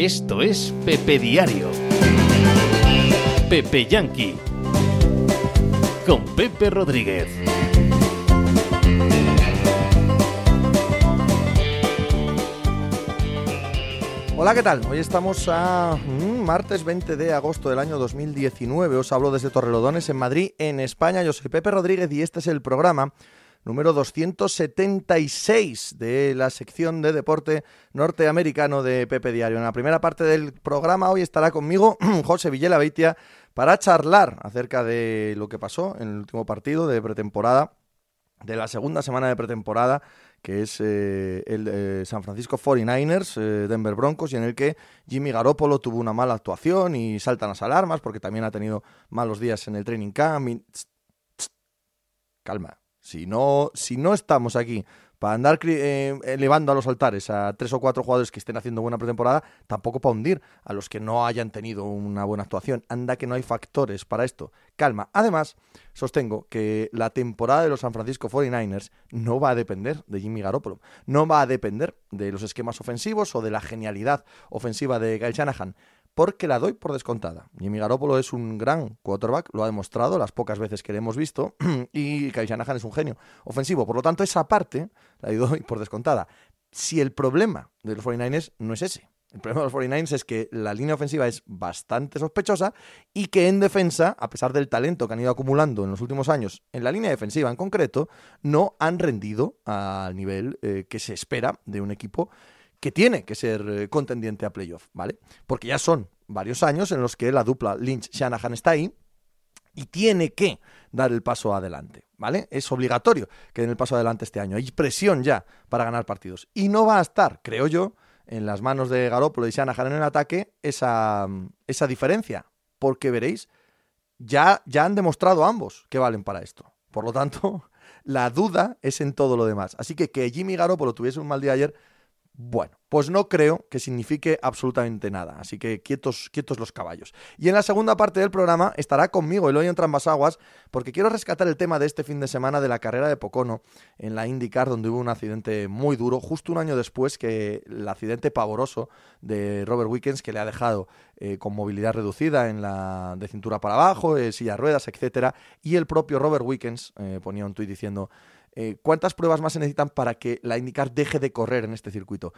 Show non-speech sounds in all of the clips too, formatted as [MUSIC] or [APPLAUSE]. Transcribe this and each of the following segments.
Esto es Pepe Diario. Pepe Yankee. Con Pepe Rodríguez. Hola, ¿qué tal? Hoy estamos a mm, martes 20 de agosto del año 2019. Os hablo desde Torrelodones, en Madrid, en España. Yo soy Pepe Rodríguez y este es el programa número 276 de la sección de deporte norteamericano de Pepe Diario. En la primera parte del programa hoy estará conmigo [CLEARS THROAT] José Villela Beitia para charlar acerca de lo que pasó en el último partido de pretemporada, de la segunda semana de pretemporada que es eh, el eh, San Francisco 49ers, eh, Denver Broncos, y en el que Jimmy Garoppolo tuvo una mala actuación y saltan las alarmas porque también ha tenido malos días en el training camp. Calma, si no, si no estamos aquí para andar eh, elevando a los altares a tres o cuatro jugadores que estén haciendo buena pretemporada, tampoco para hundir a los que no hayan tenido una buena actuación. Anda que no hay factores para esto. Calma. Además, sostengo que la temporada de los San Francisco 49ers no va a depender de Jimmy Garoppolo. No va a depender de los esquemas ofensivos o de la genialidad ofensiva de Kyle Shanahan porque la doy por descontada. Jimmy Garoppolo es un gran quarterback, lo ha demostrado las pocas veces que le hemos visto, [CLEARS THROAT] y Kyle Shanahan es un genio ofensivo. Por lo tanto, esa parte la doy [LAUGHS] por descontada. Si el problema de los 49ers no es ese, el problema de los 49ers es que la línea ofensiva es bastante sospechosa y que en defensa, a pesar del talento que han ido acumulando en los últimos años, en la línea defensiva en concreto, no han rendido al nivel eh, que se espera de un equipo que tiene que ser eh, contendiente a playoff, ¿vale? Porque ya son varios años en los que la dupla Lynch-Shanahan está ahí y tiene que dar el paso adelante, ¿vale? Es obligatorio que den el paso adelante este año. Hay presión ya para ganar partidos. Y no va a estar, creo yo, en las manos de Garoppolo y Shanahan en el ataque esa, esa diferencia. Porque veréis, ya, ya han demostrado ambos que valen para esto. Por lo tanto, [LAUGHS] la duda es en todo lo demás. Así que que Jimmy Garoppolo tuviese un mal día ayer bueno, pues no creo que signifique absolutamente nada, así que quietos, quietos los caballos. Y en la segunda parte del programa estará conmigo Eloy en Aguas, porque quiero rescatar el tema de este fin de semana de la carrera de Pocono en la IndyCar, donde hubo un accidente muy duro, justo un año después que el accidente pavoroso de Robert Wickens, que le ha dejado eh, con movilidad reducida en la de cintura para abajo, eh, silla ruedas, etcétera, y el propio Robert Wickens eh, ponía un tuit diciendo eh, ¿cuántas pruebas más se necesitan para que la IndyCar deje de correr en este circuito?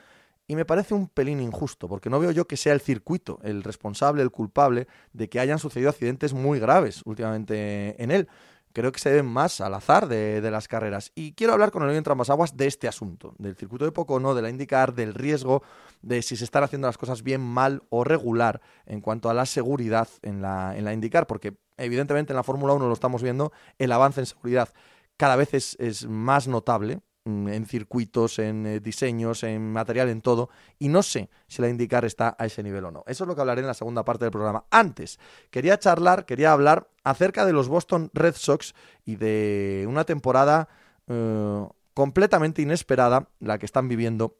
Y me parece un pelín injusto, porque no veo yo que sea el circuito el responsable, el culpable de que hayan sucedido accidentes muy graves últimamente en él. Creo que se deben más al azar de, las carreras. Y quiero hablar con el en aguas de este asunto, del circuito de Pocono, de la IndyCar, del riesgo, de si se están haciendo las cosas bien, mal o regular en cuanto a la seguridad en la, en la IndyCar, porque evidentemente en la Fórmula 1 lo estamos viendo, el avance en seguridad cada vez es, más notable mm, en circuitos, en eh, diseños, en material, en todo, y no sé si la indicar está a ese nivel o no. Eso es lo que hablaré en la segunda parte del programa. Antes, quería charlar, quería hablar acerca de los Boston Red Sox y de una temporada eh, completamente inesperada, la que están viviendo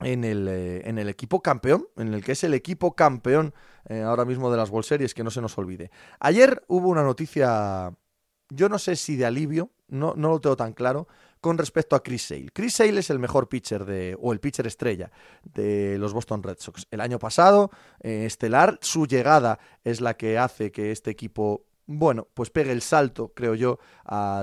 en el, eh, en el, equipo campeón, en el que es el equipo campeón ahora mismo de las World Series, que no se nos olvide. Ayer hubo una noticia, yo no sé si de alivio, no, no lo tengo tan claro con respecto a Chris Sale. Chris Sale es el mejor pitcher de, o el pitcher estrella de los Boston Red Sox. El año pasado, eh, estelar, su llegada es la que hace que este equipo bueno, pues pegue el salto, creo yo,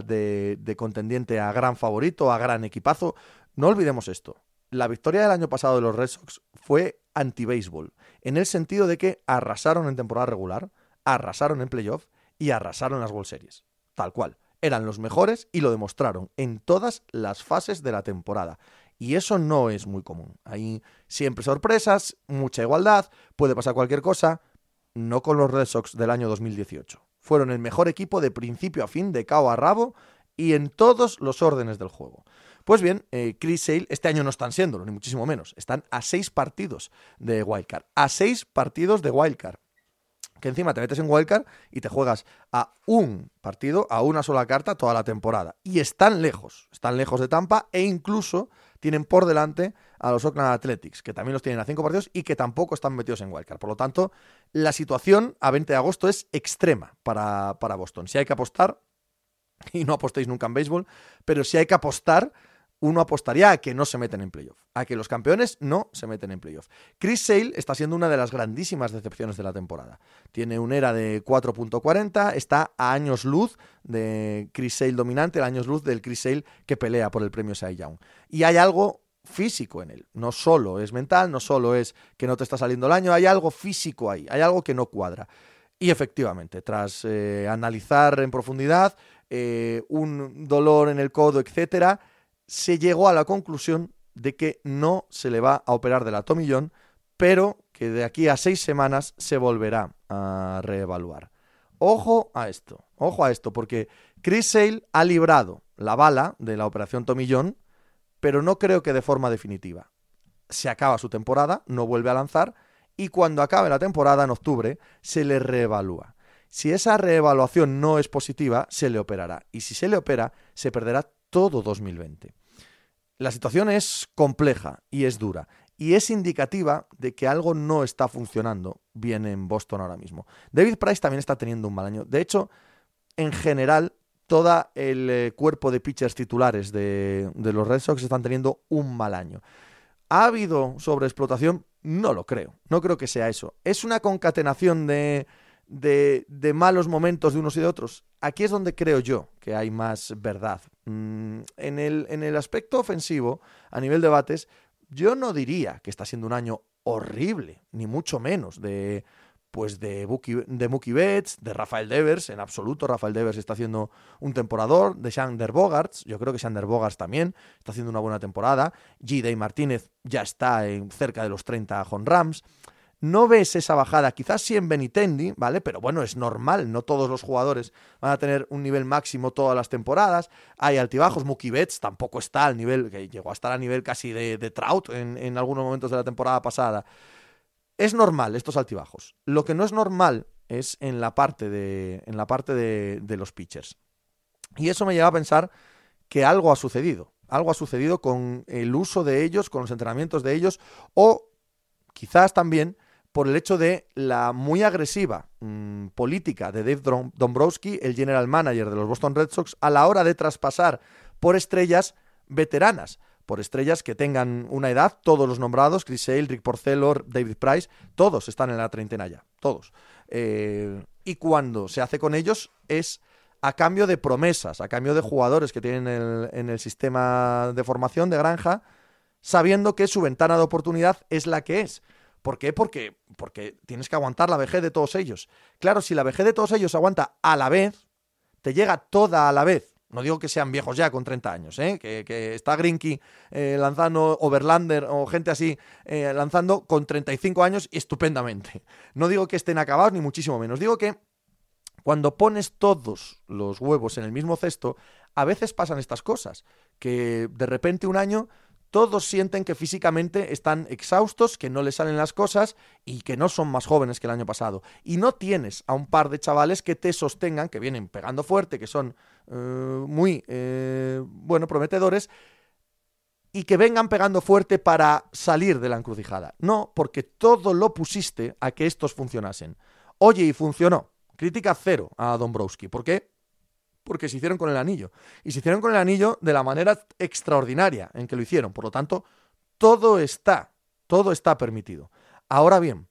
de, de, contendiente a gran favorito, a gran equipazo. No olvidemos esto. La victoria del año pasado de los Red Sox fue anti-baseball, en el sentido de que arrasaron en temporada regular, arrasaron en playoff y arrasaron las World Series. Tal cual eran los mejores y lo demostraron en todas las fases de la temporada. Y eso no es muy común. Hay siempre sorpresas, mucha igualdad, puede pasar cualquier cosa. No con los Red Sox del año 2018. Fueron el mejor equipo de principio a fin, de cao a rabo y en todos los órdenes del juego. Pues bien, eh, Chris Sale este año no están siendo, ni muchísimo menos. Están a seis partidos de Wildcard. A seis partidos de Wildcard que encima te metes en wildcard y te juegas a un partido, a una sola carta toda la temporada. Y están lejos, están lejos de Tampa e incluso tienen por delante a los Oakland Athletics, que también los tienen a cinco partidos y que tampoco están metidos en wildcard. Por lo tanto, la situación a 20 de agosto es extrema para, para Boston. Si hay que apostar, [LAUGHS] y no apostéis nunca en béisbol, pero si hay que apostar, uno apostaría a que no se meten en playoff, a que los campeones no se meten en playoff. Chris Sale está siendo una de las grandísimas decepciones de la temporada. Tiene un era de 4.40, está a años luz de Chris Sale dominante, a años luz del Chris Sale que pelea por el premio Cy Young. Y hay algo físico en él, no solo es mental, no solo es que no te está saliendo el año, hay algo físico ahí, hay algo que no cuadra. Y efectivamente, tras eh, analizar en profundidad eh, un dolor en el codo, etcétera, se llegó a la conclusión de que no se le va a operar del atomillón, pero que de aquí a seis semanas se volverá a reevaluar. Ojo a esto, ojo a esto, porque Chris Sale ha librado la bala de la operación tomillón, pero no creo que de forma definitiva. Se acaba su temporada, no vuelve a lanzar, y cuando acabe la temporada, en octubre, se le reevalúa. Si esa reevaluación no es positiva, se le operará. Y si se le opera, se perderá todo 2020. La situación es compleja y es dura y es indicativa de que algo no está funcionando bien en Boston ahora mismo. David Price también está teniendo un mal año. De hecho, en general, todo el eh, cuerpo de pitchers titulares de, de, los Red Sox están teniendo un mal año. ¿Ha habido sobreexplotación? No lo creo. No creo que sea eso. Es una concatenación de de, malos momentos de unos y de otros. Aquí es donde creo yo que hay más verdad. Mm, en, el, en el aspecto ofensivo, a nivel de bates, yo no diría que está siendo un año horrible, ni mucho menos, de pues de, de Mookie Betts, de Rafael Devers, en absoluto Rafael Devers está haciendo un temporador, de Sander Bogarts, yo creo que Sander Bogarts también está haciendo una buena temporada, G. Day Martínez ya está en cerca de los 30 Home Rams, no ves esa bajada, quizás sí en Benitendi, ¿vale? Pero bueno, es normal, no todos los jugadores van a tener un nivel máximo todas las temporadas, hay altibajos, Mookie Betts tampoco está al nivel, que llegó a estar a nivel casi de, de Trout en, en algunos momentos de la temporada pasada. Es normal estos altibajos. Lo que no es normal es en la parte de, en la parte de, de los pitchers. Y eso me lleva a pensar que algo ha sucedido. Algo ha sucedido con el uso de ellos, con los entrenamientos de ellos, o quizás también por el hecho de la muy agresiva mm, política de Dave Dombrowski, el general manager de los Boston Red Sox, a la hora de traspasar por estrellas veteranas, por estrellas que tengan una edad, todos los nombrados, Chris Sale, Rick Porcello, David Price, todos están en la treintena ya, todos. Eh, y cuando se hace con ellos es a cambio de promesas, a cambio de jugadores que tienen en el sistema de formación de granja, sabiendo que su ventana de oportunidad es la que es. ¿Por qué? Porque, porque tienes que aguantar la vejez de todos ellos. Claro, si la vejez de todos ellos aguanta a la vez, te llega toda a la vez. No digo que sean viejos ya con 30 años, ¿eh? que, está Grinky eh, lanzando Overlander o gente así eh, lanzando con 35 años estupendamente. No digo que estén acabados ni muchísimo menos. Digo que cuando pones todos los huevos en el mismo cesto, a veces pasan estas cosas. Que de repente un año todos sienten que físicamente están exhaustos, que no les salen las cosas y que no son más jóvenes que el año pasado. Y no tienes a un par de chavales que te sostengan, que vienen pegando fuerte, que son eh, muy, eh, prometedores, y que vengan pegando fuerte para salir de la encrucijada. No, porque todo lo pusiste a que estos funcionasen. Oye, y funcionó. Crítica cero a Dombrowski. ¿Por qué? Porque se hicieron con el anillo. Y se hicieron con el anillo de la manera extraordinaria en que lo hicieron. Por lo tanto, todo está, todo está permitido. Ahora bien,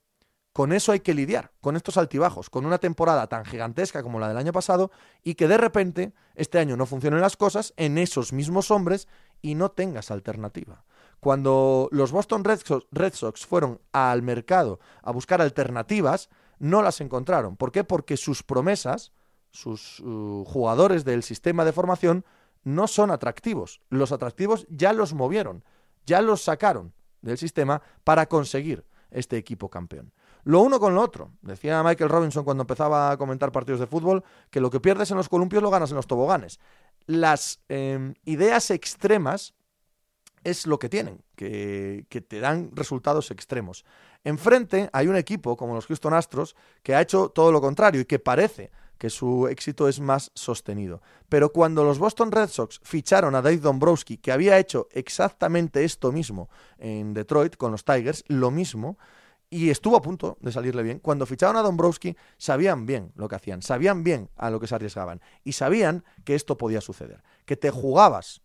con eso hay que lidiar, con estos altibajos, con una temporada tan gigantesca como la del año pasado y que de repente este año no funcionen las cosas en esos mismos hombres y no tengas alternativa. Cuando los Boston Red Sox, fueron al mercado a buscar alternativas, no las encontraron. ¿Por qué? Porque sus promesas, sus uh, jugadores del sistema de formación no son atractivos. Los atractivos ya los movieron, ya los sacaron del sistema para conseguir este equipo campeón. Lo uno con lo otro. Decía Michael Robinson cuando empezaba a comentar partidos de fútbol que lo que pierdes en los columpios lo ganas en los toboganes. Las em, ideas extremas es lo que tienen, que, que, te dan resultados extremos. Enfrente hay un equipo como los Houston Astros que ha hecho todo lo contrario y que parece que su éxito es más sostenido. Pero cuando los Boston Red Sox ficharon a Dave Dombrowski, que había hecho exactamente esto mismo en Detroit con los Tigers, lo mismo, y estuvo a punto de salirle bien. Cuando ficharon a Dombrowski, sabían bien lo que hacían, sabían bien a lo que se arriesgaban y sabían que esto podía suceder, que te jugabas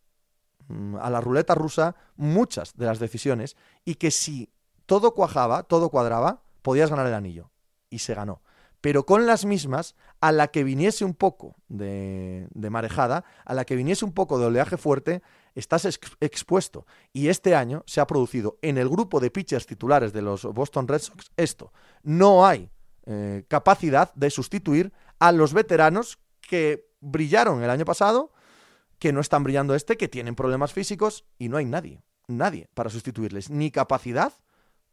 mm, a la ruleta rusa muchas de las decisiones y que si todo cuajaba, todo cuadraba, podías ganar el anillo. Y se ganó. Pero con las mismas, a la que viniese un poco de, marejada, a la que viniese un poco de oleaje fuerte, estás expuesto. Y este año se ha producido en el grupo de pitchers titulares de los Boston Red Sox esto. No hay eh, capacidad de sustituir a los veteranos que brillaron el año pasado, que no están brillando este, que tienen problemas físicos y no hay nadie, nadie para sustituirles, ni capacidad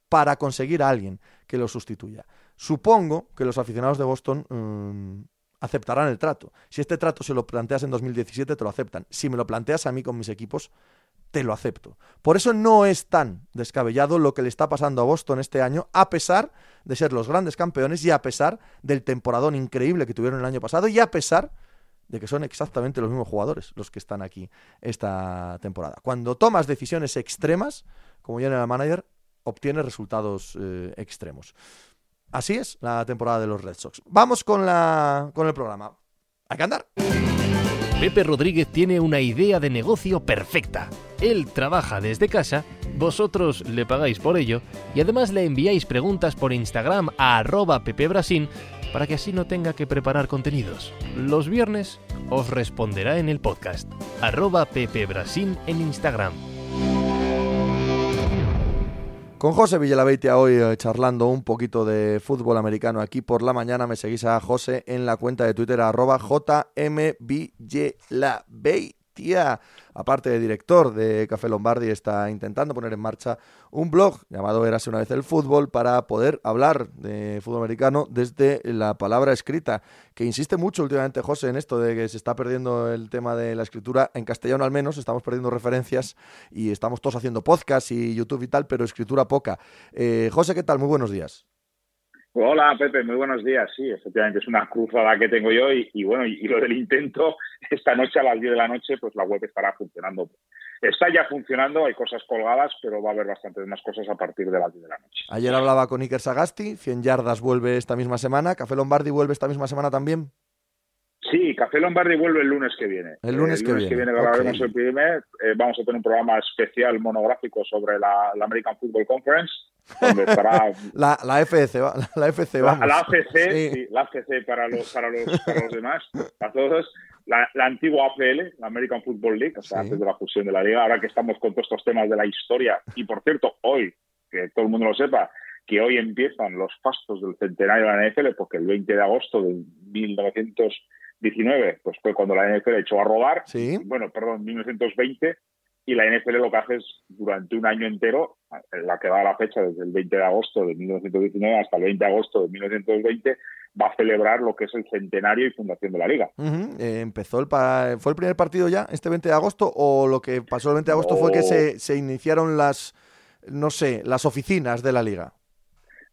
para conseguir a alguien que los sustituya. Supongo que los aficionados de Boston mm, aceptarán el trato. Si este trato se lo planteas en 2017, te lo aceptan. Si me lo planteas a mí con mis equipos, te lo acepto. Por eso no es tan descabellado lo que le está pasando a Boston este año, a pesar de ser los grandes campeones y a pesar del temporadón increíble que tuvieron el año pasado y a pesar de que son exactamente los mismos jugadores los que están aquí esta temporada. Cuando tomas decisiones extremas, como general manager, obtienes resultados eh, extremos. Así es la temporada de los Red Sox. Vamos con, la, con el programa. Hay que andar. Pepe Rodríguez tiene una idea de negocio perfecta. Él trabaja desde casa, vosotros le pagáis por ello y además le enviáis preguntas por Instagram a arroba pepebrasin para que así no tenga que preparar contenidos. Los viernes os responderá en el podcast. Arroba pepebrasin en Instagram. Con José Villalabeitia hoy eh, charlando un poquito de fútbol americano aquí por la mañana. Me seguís a José en la cuenta de Twitter arroba aparte de director de Café Lombardi, está intentando poner en marcha un blog llamado Érase una vez el fútbol para poder hablar de fútbol americano desde la palabra escrita, que insiste mucho últimamente José en esto de que se está perdiendo el tema de la escritura, en castellano al menos, estamos perdiendo referencias y estamos todos haciendo podcast y YouTube y tal, pero escritura poca. Eh, José, ¿qué tal? Muy buenos días. Hola Pepe, muy buenos días. Sí, efectivamente es una cruzada que tengo yo y, bueno, y, lo del intento, [LAUGHS] esta noche a las 10 de la noche, pues la web estará funcionando. Está ya funcionando, hay cosas colgadas, pero va a haber bastantes más cosas a partir de las 10 de la noche. Ayer hablaba con Iker Sagasti, 100 yardas vuelve esta misma semana, Café Lombardi vuelve esta misma semana también. Sí, Café Lombardi vuelve el lunes que viene. El lunes, que viene. grabaremos el primer. Eh, vamos a tener un programa especial monográfico sobre la, American Football Conference, donde estará... [LAUGHS] la, la FC, la, FC, vamos. La, AFC, [LAUGHS] sí. la AFC para los, para los, para los demás, para todos. La, antigua AFL, la American Football League, o sea, antes de la fusión de la liga, ahora que estamos con todos estos temas de la historia, y por cierto, hoy, que todo el mundo lo sepa, que hoy empiezan los fastos del centenario de la NFL, porque el 20 de agosto de 1900 19, pues fue cuando la NFL echó a robar. Sí. Bueno, perdón, 1920. Y la NFL lo que hace es, durante un año entero, en la que va a la fecha, desde el 20 de agosto de 1919 hasta el 20 de agosto de 1920, va a celebrar lo que es el centenario y fundación de la liga. Eh, empezó el ¿Fue el primer partido ya, este 20 de agosto? ¿O lo que pasó el 20 de agosto fue que se, se iniciaron las, no sé, las oficinas de la liga?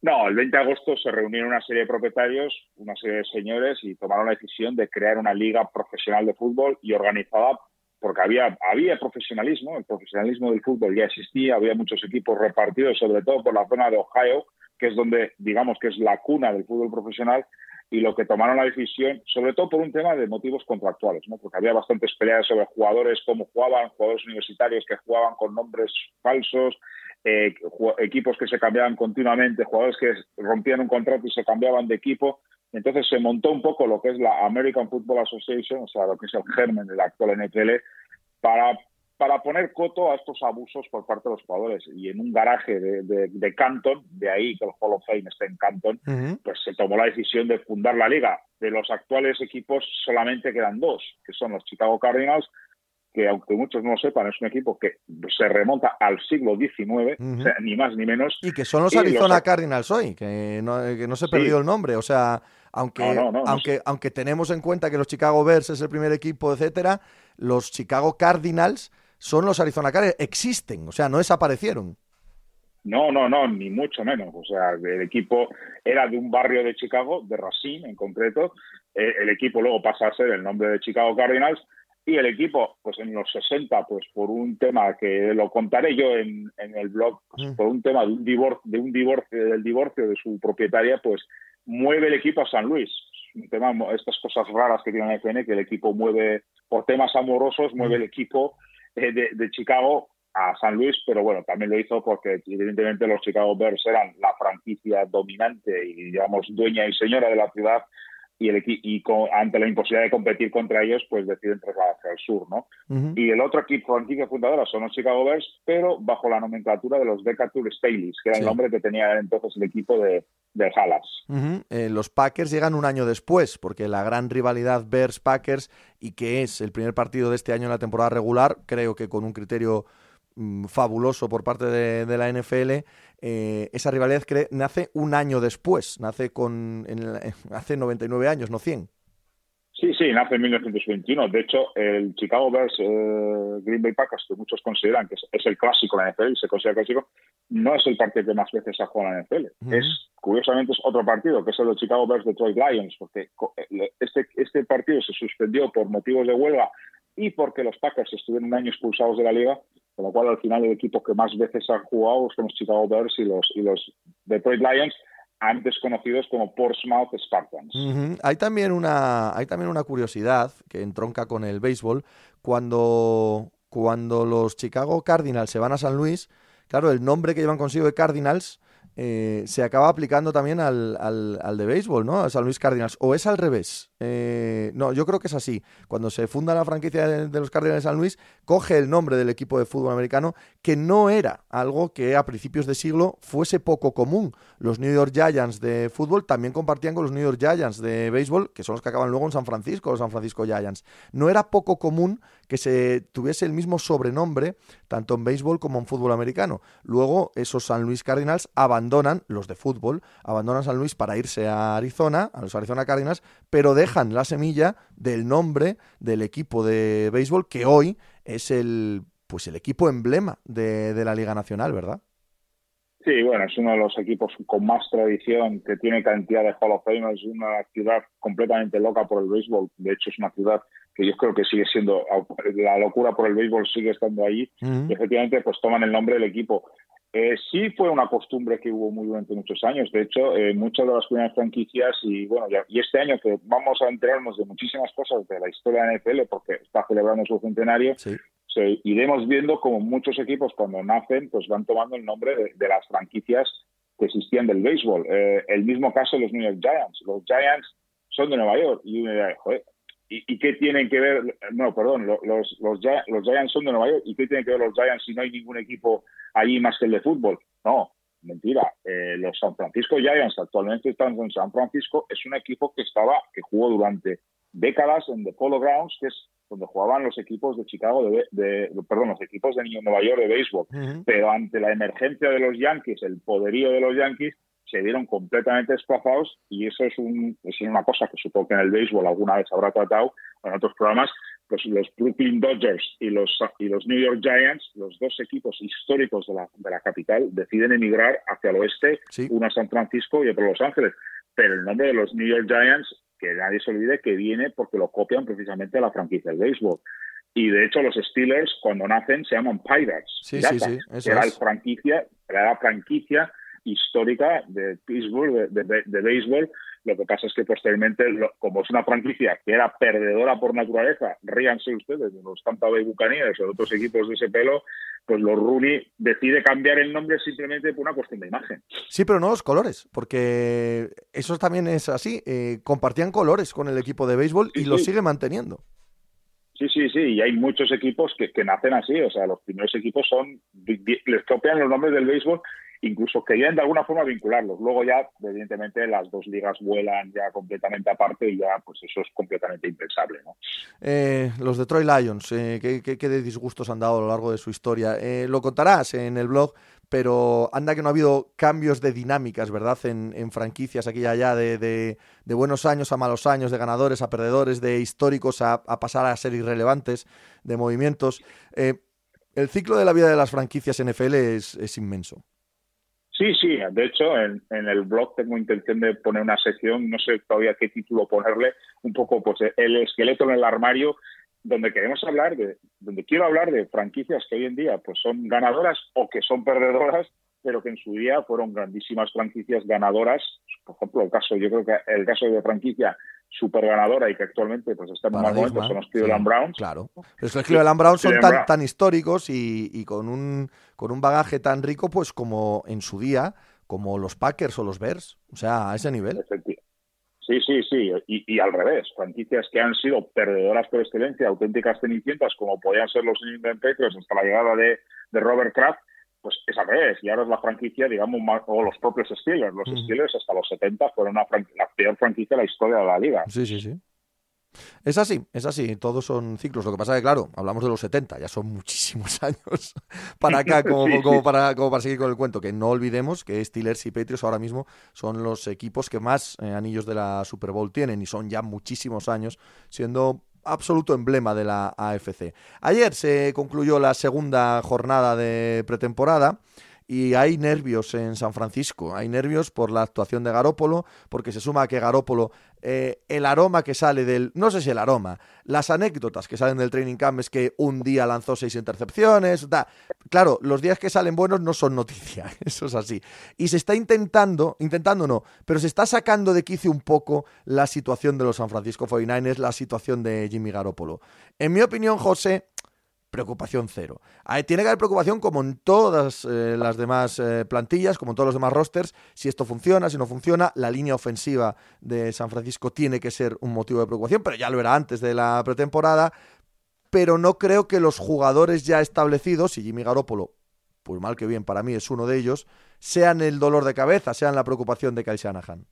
No, el 20 de agosto se reunieron una serie de propietarios, una serie de señores y tomaron la decisión de crear una liga profesional de fútbol y organizada porque había, había profesionalismo, el profesionalismo del fútbol ya existía, había muchos equipos repartidos, sobre todo por la zona de Ohio, que es donde, digamos, que es la cuna del fútbol profesional, y lo que tomaron la decisión, sobre todo por un tema de motivos contractuales, ¿no? porque había bastantes peleas sobre jugadores, cómo jugaban, jugadores universitarios que jugaban con nombres falsos, eh, equipos que se cambiaban continuamente, jugadores que rompían un contrato y se cambiaban de equipo. Entonces se montó un poco lo que es la American Football Association, o sea, lo que es el germen de la actual NFL, para, para poner coto a estos abusos por parte de los jugadores. Y en un garaje de, de, Canton, de ahí que el Hall of Fame está en Canton, pues se tomó la decisión de fundar la liga. De los actuales equipos solamente quedan dos, que son los Chicago Cardinals que aunque muchos no lo sepan, es un equipo que se remonta al siglo XIX, ni más ni menos. Y que son los Arizona Cardinals hoy, que no, que no se perdió el nombre. O sea, aunque, aunque, aunque tenemos en cuenta que los Chicago Bears es el primer equipo, etcétera, los Chicago Cardinals son los Arizona Cardinals, existen, o sea, no desaparecieron. No, no, no, ni mucho menos. O sea, el equipo era de un barrio de Chicago, de Racine en concreto. Eh, el equipo luego pasa a ser el nombre de Chicago Cardinals y el equipo, pues en los 60, pues por un tema que lo contaré yo en, el blog, pues, mm. por un tema de un divorcio, de un divorcio, del divorcio de su propietaria, pues mueve el equipo a San Luis. Un tema, estas cosas raras que tiene la FN, que el equipo mueve, por temas amorosos, mueve mm. el equipo eh, de, Chicago a San Luis, pero bueno, también lo hizo porque evidentemente los Chicago Bears eran la franquicia dominante y digamos dueña y señora de la ciudad y, el, y ante la imposibilidad de competir contra ellos, pues deciden trasladarse al sur, ¿no? Y el otro equipo franquicia fundadora son los Chicago Bears, pero bajo la nomenclatura de los Decatur Staleys, que era el nombre que tenía entonces el equipo de, de Dallas. Eh, los Packers llegan un año después, porque la gran rivalidad Bears-Packers, y que es el primer partido de este año en la temporada regular, creo que con un criterio mm, fabuloso por parte de, la NFL, eh, esa rivalidad nace un año después, nace con [LAUGHS] hace 99 años, no 100. Sí, sí, nace en 1921. De hecho, el Chicago Bears eh, Green Bay Packers, que muchos consideran que es, el clásico de la NFL y se considera clásico, no es el partido que más veces ha jugado en la NFL. Es, curiosamente, es otro partido, que es el de Chicago Bears Detroit Lions, porque eh, este, este partido se suspendió por motivos de huelga y porque los Packers estuvieron un año expulsados de la liga, con lo cual al final el equipo que más veces ha jugado son los Chicago Bears y los, y los Detroit Lions antes conocidos como Portsmouth Spartans. Hay también una hay también una curiosidad que entronca con el béisbol cuando cuando los Chicago Cardinals se van a San Luis, claro, el nombre que llevan consigo de Cardinals eh, se acaba aplicando también al, al, de béisbol, ¿no? A San Luis Cardinals. ¿O es al revés? Eh, no, yo creo que es así. Cuando se funda la franquicia de, los Cardinals de San Luis, coge el nombre del equipo de fútbol americano, que no era algo que a principios de siglo fuese poco común. Los New York Giants de fútbol también compartían con los New York Giants de béisbol, que son los que acaban luego en San Francisco, los San Francisco Giants. No era poco común que se tuviese el mismo sobrenombre tanto en béisbol como en fútbol americano. Luego esos San Luis Cardinals abandonan, los de fútbol, abandonan San Luis para irse a Arizona, a los Arizona Cardinals, pero dejan la semilla del nombre del equipo de béisbol que hoy es el pues el equipo emblema de, de la Liga Nacional, ¿verdad? Sí, bueno, es uno de los equipos con más tradición, que tiene cantidad de Hall of Fame, es una ciudad completamente loca por el béisbol. De hecho, es una ciudad que yo creo que sigue siendo, la locura por el béisbol sigue estando ahí. Y efectivamente, pues toman el nombre del equipo. Eh, sí fue una costumbre que hubo muy durante muchos años. De hecho, eh, muchas de las primeras franquicias, y bueno, y este año que vamos a enterarnos de muchísimas cosas de la historia de la NFL, porque está celebrando su centenario, iremos viendo como muchos equipos cuando nacen pues van tomando el nombre de, las franquicias que existían del béisbol. Eh, el mismo caso de los New York Giants. Los Giants son de Nueva York y ¿y, qué tienen que ver? No, perdón, los, los, los, Giants son de Nueva York y qué tienen que ver los Giants si no hay ningún equipo allí más que el de fútbol. No, mentira. Eh, los San Francisco Giants actualmente están en San Francisco. Es un equipo que estaba, que jugó durante décadas en The Polo Grounds, que es donde jugaban los equipos de Chicago, de, perdón, los equipos de Nueva York de béisbol. Pero ante la emergencia de los Yankees, el poderío de los Yankees, se vieron completamente desplazados y eso es, un, es una cosa que supongo que en el béisbol alguna vez habrá tratado en otros programas, pues los Brooklyn Dodgers y los, y los New York Giants, los dos equipos históricos de la, de la capital, deciden emigrar hacia el oeste, uno a San Francisco y otro a Los Ángeles. Pero el nombre de los New York Giants que nadie se olvide que viene porque lo copian precisamente a la franquicia del béisbol. Y de hecho los Steelers cuando nacen se llaman Pirates. Sí, sí, sí. era, franquicia, era la franquicia histórica de Pittsburgh de, béisbol. Lo que pasa es que posteriormente, como es una franquicia que era perdedora por naturaleza, ríanse ustedes de los Tampa Bay Buccaneers o de otros equipos de ese pelo, pues los Rooney decide cambiar el nombre simplemente por una cuestión de imagen. Sí, pero no los colores, porque eso también es así. Eh, compartían colores con el equipo de béisbol y lo sigue manteniendo. Sí, sí, sí, y hay muchos equipos que, que, nacen así, o sea, los primeros equipos son, les copian los nombres del béisbol incluso querían de alguna forma vincularlos. Luego ya, evidentemente, las dos ligas vuelan ya completamente aparte y ya, pues eso es completamente impensable. ¿no? Eh, los Detroit Lions, eh, ¿qué, disgustos han dado a lo largo de su historia? Eh, lo contarás en el blog, pero anda que no ha habido cambios de dinámicas, ¿verdad? En, franquicias aquí y allá, de, buenos años a malos años, de ganadores a perdedores, de históricos a, pasar a ser irrelevantes, de movimientos. el ciclo de la vida de las franquicias NFL es inmenso. Sí, sí, de hecho en, el blog tengo intención de poner una sección, no sé todavía qué título ponerle, un poco pues el esqueleto en el armario, donde queremos hablar de, donde quiero hablar de franquicias que hoy en día pues son ganadoras o que son perdedoras, pero que en su día fueron grandísimas franquicias ganadoras. Por ejemplo, el caso, yo creo que el caso de franquicia súper ganadora y que actualmente pues está en un momento son los Cleveland Browns. Claro. Pero es los Cleveland Browns son tan, tan históricos y, y, con, un, con un bagaje tan rico, pues como en su día, como los Packers o los Bears. O sea, a ese nivel. Sí, sí, sí. Y, y, al revés, franquicias que han sido perdedoras por excelencia, auténticas cenicientas, como podían ser los New England Patriots hasta la llegada de, de Robert Kraft, pues es al revés. Y ahora es la franquicia, digamos, o los propios Steelers. Los Steelers hasta los 70 fueron la peor franquicia de la historia de la liga. Sí, sí, sí. Es así, es así, todos son ciclos. Lo que pasa es que, claro, hablamos de los 70, ya son muchísimos [LAUGHS] años para acá, [LAUGHS] como, para, como para seguir con el cuento. Que no olvidemos que Steelers y Patriots ahora mismo son los equipos que más eh, anillos de la Super Bowl tienen y son ya muchísimos años siendo absoluto emblema de la AFC. Ayer se concluyó la segunda jornada de pretemporada y hay nervios en San Francisco, hay nervios por la actuación de Garópolo, porque se suma que Garópolo, eh, el aroma que sale del, no sé si el aroma, las anécdotas que salen del training camp es que un día lanzó seis intercepciones, da. claro, los días que salen buenos no son noticia, [LAUGHS] eso es así. Y se está intentando, intentando no, pero se está sacando de quicio un poco la situación de los San Francisco 49ers, la situación de Jimmy Garoppolo. En mi opinión, José, preocupación cero. Tiene que haber preocupación como en todas eh, las demás eh, plantillas, como en todos los demás rosters, si esto funciona, si no funciona, la línea ofensiva de San Francisco tiene que ser un motivo de preocupación, pero ya lo era antes de la pretemporada, pero no creo que los jugadores ya establecidos, y Jimmy Garoppolo, por mal que bien para mí es uno de ellos, sean el dolor de cabeza, sean la preocupación de Kyle Shanahan.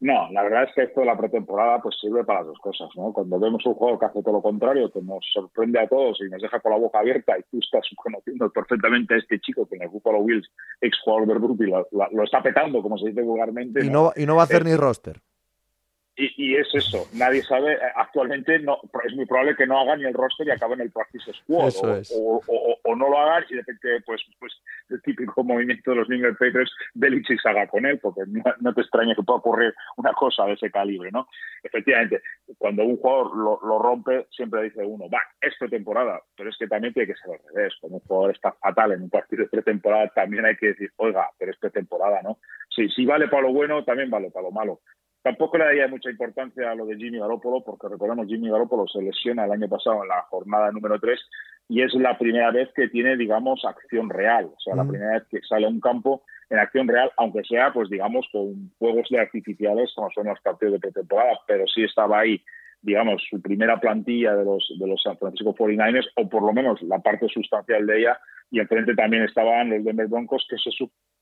No, la verdad es que esto de la pretemporada pues sirve para dos cosas, ¿no? Cuando vemos un juego que hace todo lo contrario, que nos sorprende a todos y nos deja con la boca abierta y tú estás [LAUGHS] conociendo perfectamente a este chico que en el Buffalo Wills, ex jugador del rugby, lo, lo, está petando, como se dice vulgarmente. Y no, y no va a hacer ni roster. Y, es eso, nadie sabe, eh, actualmente no, es muy probable que no hagan ni el roster y acaben el practice squad, o, no lo hagan y de repente, pues, pues el típico [LAUGHS] movimiento de los New Patriots, Belichick se haga con él, porque no, te extraña que pueda ocurrir una cosa de ese calibre, ¿no? Efectivamente, cuando un jugador lo, rompe, siempre dice uno, va, es pretemporada, pero es que también tiene que ser al revés, cuando un jugador está fatal en un partido de pretemporada, también hay que decir, oiga, pero es pretemporada, ¿no? Si, si vale para lo bueno, también vale para lo malo. Tampoco le daría mucha importancia a lo de Jimmy Garoppolo, porque recordemos, Jimmy Garoppolo se lesiona el año pasado en la jornada número 3 y es la primera vez que tiene, digamos, acción real. O sea, la mm. primera vez que sale a un campo en acción real, aunque sea, pues digamos, con juegos de artificiales, como son los partidos de pretemporada, pero sí estaba ahí, digamos, su primera plantilla de los, de los San Francisco 49ers, o por lo menos la parte sustancial de ella, y enfrente también estaban los Denver Broncos, que se,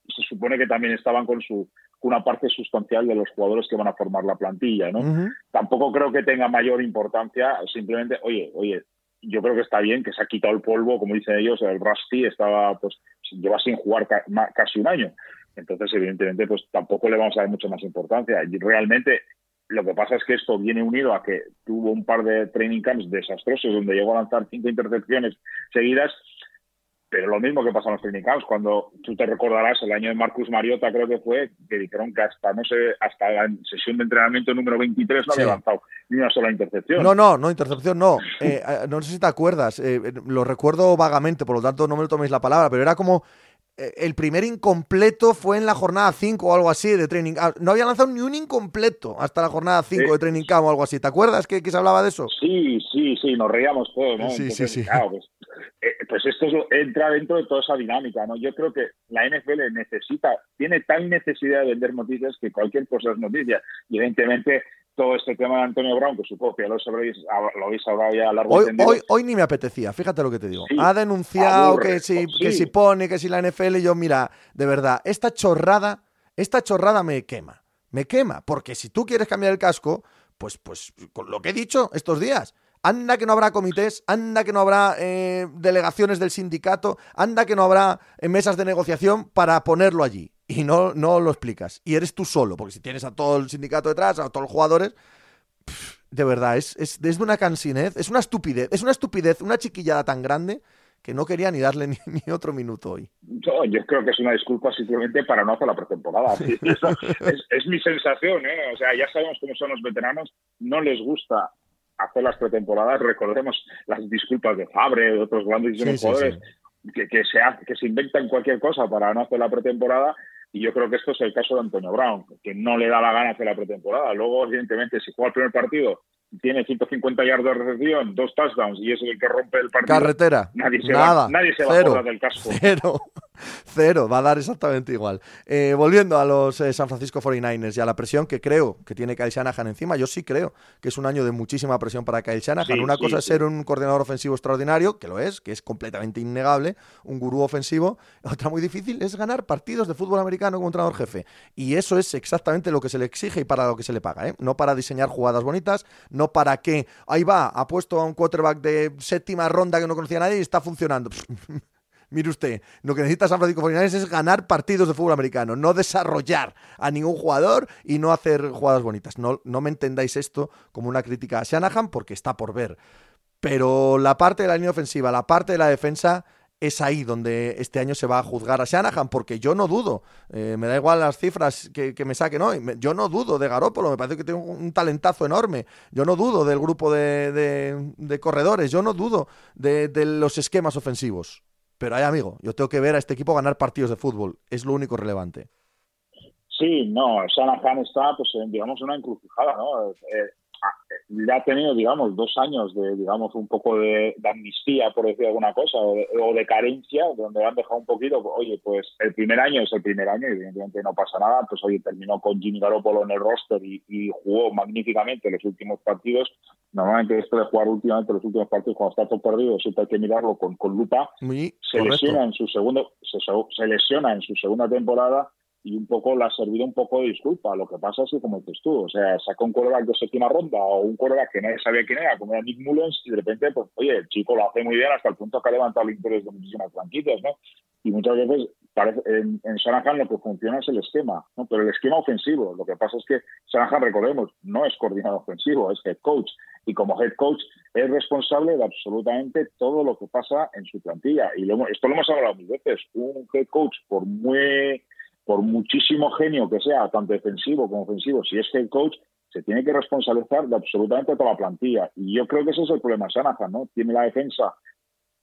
se supone que también estaban con su una parte sustancial de los jugadores que van a formar la plantilla, ¿no? Tampoco creo que tenga mayor importancia, simplemente, oye, oye, yo creo que está bien que se ha quitado el polvo, como dicen ellos, el Rusty estaba, pues, lleva sin jugar casi un año. Entonces, evidentemente, pues tampoco le vamos a dar mucha más importancia. Y realmente, lo que pasa es que esto viene unido a que tuvo un par de training camps desastrosos donde llegó a lanzar cinco intercepciones seguidas pero lo mismo que pasa en los training cuando tú te recordarás el año de Marcus Mariota, creo que fue, que dijeron que hasta no sé, hasta la sesión de entrenamiento número 23 no había lanzado ni una sola intercepción. No, no, no, intercepción no. Eh, eh, no sé si te acuerdas, eh, lo recuerdo vagamente, por lo tanto no me lo toméis la palabra, pero era como el primer incompleto fue en la jornada 5 o algo así de training camp. No había lanzado ni un incompleto hasta la jornada 5 de training camp o algo así. ¿Te acuerdas que, se hablaba de eso? Sí, sí, sí, nos reíamos todos, ¿no? Sí, sí, sí. Pues, eh, pues, esto entra dentro de toda esa dinámica, ¿no? Yo creo que la NFL necesita, tiene tal necesidad de vender noticias que cualquier cosa es noticia. Y evidentemente todo este tema de Antonio Brown, que supongo que lo, sabréis, lo habéis hablado ya a largo hoy, hoy, hoy, ni me apetecía, fíjate lo que te digo. ha denunciado que, si, pues que si pone, que si la NFL, y yo, mira, de verdad, esta chorrada, esta chorrada me quema, me quema, porque si tú quieres cambiar el casco, pues, pues, con lo que he dicho estos días, anda que no habrá comités, anda que no habrá eh, delegaciones del sindicato, anda que no habrá eh, mesas de negociación para ponerlo allí y no, no lo explicas. Y eres tú solo, porque si tienes a todo el sindicato detrás, a todos los jugadores, de verdad, es, es, es, una cansinez, es una estupidez, es una estupidez, una chiquillada tan grande que no quería ni darle [LAUGHS] ni, otro minuto hoy. Yo, yo, creo que es una disculpa simplemente para no hacer la pretemporada. [LAUGHS] es, mi sensación, ¿eh? O sea, ya sabemos cómo son los veteranos, no les gusta hacer las pretemporadas. Recordemos las disculpas de Fabre, de otros grandes jugadores. Que, que, se que se inventan cualquier cosa para no hacer la pretemporada Y yo creo que esto es el caso de Antonio Brown, que no le da la gana hacer la pretemporada. Luego, evidentemente, si juega el primer partido tiene 150 yardas de recepción, dos touchdowns y es el que rompe el partido. Carretera. Nadie se Nada. va, nadie se va a del casco. Cero. [LAUGHS] Cero. Va a dar exactamente igual. Eh, volviendo a los eh, San Francisco 49ers y a la presión que creo que tiene Kyle Shanahan encima, yo sí creo que es un año de muchísima presión para Kyle Shanahan. Sí, Una sí, cosa es ser un coordinador ofensivo extraordinario, que lo es, que es completamente innegable, un gurú ofensivo. Otra muy difícil es ganar partidos de fútbol americano como entrenador jefe. Y eso es exactamente lo que se le exige y para lo que se le paga. ¿eh? No para diseñar jugadas bonitas, no para que, ahí va, ha puesto a un quarterback de séptima ronda que no conocía a nadie y está funcionando. [LAUGHS] Mire usted, lo que necesita San Francisco 49ers es ganar partidos de fútbol americano, no desarrollar a ningún jugador y no hacer jugadas bonitas. No, no me entendáis esto como una crítica a Shanahan porque está por ver. Pero la parte de la línea ofensiva, la parte de la defensa, es ahí donde este año se va a juzgar a Shanahan, porque yo no dudo, eh, me da igual las cifras que, que me saquen hoy, yo no dudo de Garópolo, me parece que tiene un, talentazo enorme, yo no dudo del grupo de, de- corredores, yo no dudo de los esquemas ofensivos. Pero ay, amigo, yo tengo que ver a este equipo ganar partidos de fútbol, es lo único relevante. Sí, no, Shanahan está, pues, digamos, una encrucijada, ¿no? Eh, ya ha tenido, digamos, dos años de, digamos, un poco de, de amnistía, por decir alguna cosa, o de, o de carencia, donde han dejado un poquito, oye, pues el primer año es el primer año, evidentemente no pasa nada, pues oye, terminó con Jimmy Garoppolo en el roster y, y jugó magníficamente los últimos partidos. Normalmente esto de jugar últimamente los últimos partidos cuando está todo perdido, siempre hay que mirarlo con, con lupa Muy se correcto. lesiona en su segundo se, se lesiona en su segunda temporada y un poco le ha servido un poco de disculpa. Lo que pasa es que, como dices tú, o sea, sacó un quarterback de séptima ronda o un quarterback que nadie sabía quién era, como era Nick Mullens, y de repente, pues, oye, el chico lo hace muy bien hasta el punto que ha levantado el interés de muchísimas franquicias, ¿no? Y muchas veces parece, en, en Shanahan lo que funciona es el esquema, ¿no? Pero el esquema ofensivo, lo que pasa es que Shanahan, recordemos, no es coordinador ofensivo, es head coach. Y como head coach es responsable de absolutamente todo lo que pasa en su plantilla. Y lo esto lo hemos hablado mil veces. Un head coach, por muy por muchísimo genio que sea, tanto defensivo como ofensivo, si es head coach, se tiene que responsabilizar de absolutamente toda la plantilla. Y yo creo que ese es el problema de Shanahan, ¿no? Tiene la defensa,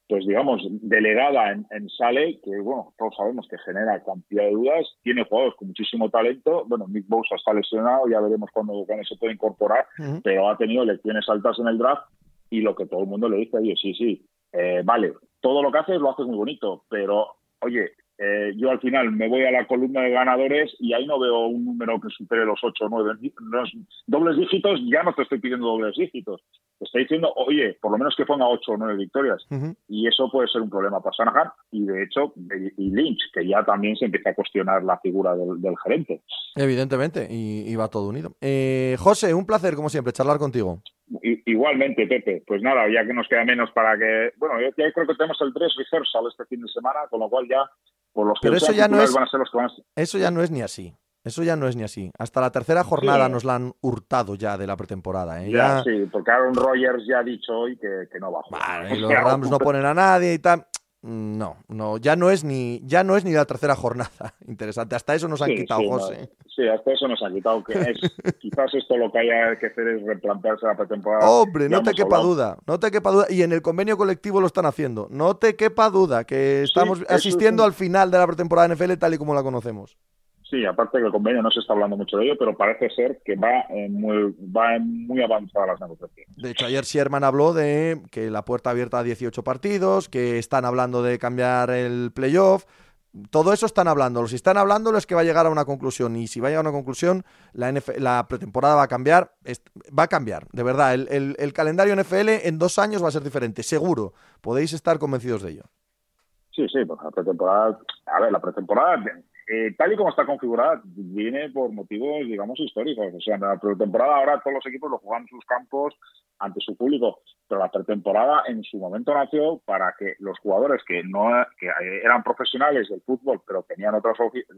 pues digamos, delegada en, en Sale, que bueno, todos sabemos que genera cantidad de dudas, tiene jugadores con muchísimo talento, bueno, Nick Bosa está lesionado, ya veremos cuándo, cuándo se puede incorporar, pero ha tenido lecciones altas en el draft y lo que todo el mundo le dice, oye, sí, sí, eh, vale, todo lo que haces lo haces muy bonito, pero oye, eh, yo al final me voy a la columna de ganadores y ahí no veo un número que supere los 8 o 9 los dobles dígitos, ya no te estoy pidiendo dobles dígitos, te estoy diciendo, oye, por lo menos que ponga 8 o 9 victorias. Y eso puede ser un problema para Shanahan y de hecho, y Lynch, que ya también se empieza a cuestionar la figura del, del gerente. Evidentemente, y, y va todo unido. Eh, José, un placer, como siempre, charlar contigo. Igualmente, Pepe. Pues nada, ya que nos queda menos para que. Bueno, yo ya creo que tenemos el 3 rehearsal este fin de semana, con lo cual ya, por los que Pero eso ya no es- van a ser los que van a ser. Eso ya no es ni así. Eso ya no es ni así. Hasta la tercera jornada Sí. nos la han hurtado ya de la pretemporada. ¿eh? Ya, Ya- sí, porque Aaron Rodgers ya ha dicho hoy que, que no va a jugar. Vale, y [LAUGHS] los Rams no ponen a nadie y tal. Mm, No, no, ya no es ni, ya no es ni la tercera jornada. [LAUGHS] Interesante. Hasta eso nos han sí, quitado, sí, no, José. sí, hasta eso nos ha quitado. Que es, [LAUGHS] quizás esto lo que haya que hacer es replantearse la pretemporada. Hombre, no te quepa hablado. duda, no te quepa duda. Y en el convenio colectivo lo están haciendo. No te quepa duda que estamos es asistiendo un- al final de la pretemporada NFL tal y como la conocemos. Sí, aparte que el convenio no se está hablando mucho de ello, pero parece ser que va en muy, va en muy avanzadas las negociaciones. De hecho, ayer Sherman habló de que la puerta abierta a 18 partidos, que están hablando de cambiar el playoff. Todo eso están hablando. Si están hablando es que va a llegar a una conclusión. Y si va a llegar a una conclusión, la, NF la pretemporada va a cambiar. Va a cambiar, de verdad. El, el- el calendario NFL en dos años va a ser diferente, seguro. Podéis estar convencidos de ello. Sí, sí, pues la pretemporada, a ver, la pretemporada, eh, tal y como está configurada, viene por motivos, digamos, históricos. O sea, en la pretemporada ahora todos los equipos lo juegan en sus campos ante su público, pero la pretemporada en su momento nació para que los jugadores que no que eran profesionales del fútbol, pero tenían otros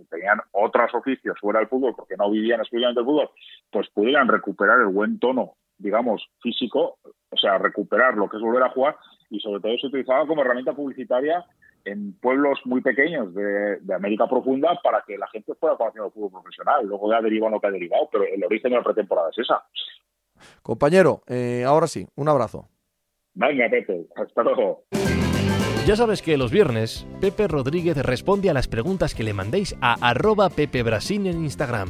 tenían otros oficios fuera del fútbol porque no vivían exclusivamente del fútbol, pues pudieran recuperar el buen tono, digamos, físico, o sea, recuperar lo que es volver a jugar y sobre todo se utilizaba como herramienta publicitaria en pueblos muy pequeños de, de América Profunda para que la gente fuera conociendo el fútbol profesional. Luego ya derivado lo que ha derivado, pero el origen de la pretemporada es esa. Compañero, eh, ahora sí, un abrazo. Venga, Pepe, hasta luego. Ya sabes que los viernes Pepe Rodríguez responde a las preguntas que le mandéis a arroba Pepe Brasil en Instagram.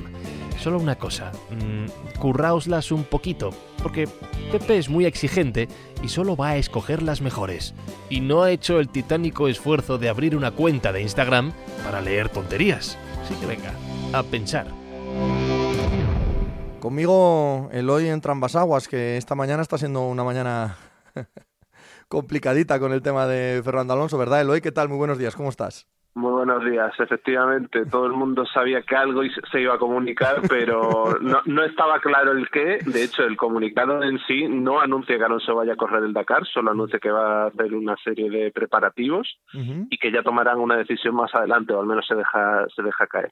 Solo una cosa, mmm, curraoslas un poquito, porque Pepe es muy exigente y solo va a escoger las mejores. Y no ha hecho el titánico esfuerzo de abrir una cuenta de Instagram para leer tonterías. Así que venga, a pensar. Conmigo Eloy en Trambasaguas, que esta mañana está siendo una mañana [LAUGHS] complicadita con el tema de Fernando Alonso, ¿verdad, Eloy? ¿Qué tal? Muy buenos días, ¿cómo estás? Muy buenos días. Efectivamente, todo el mundo sabía que algo se iba a comunicar, [LAUGHS] pero no, no, estaba claro el qué. De hecho, el comunicado en sí no anuncia que Alonso vaya a correr el Dakar, solo anuncia que va a hacer una serie de preparativos y que ya tomarán una decisión más adelante, o al menos se deja, se deja caer.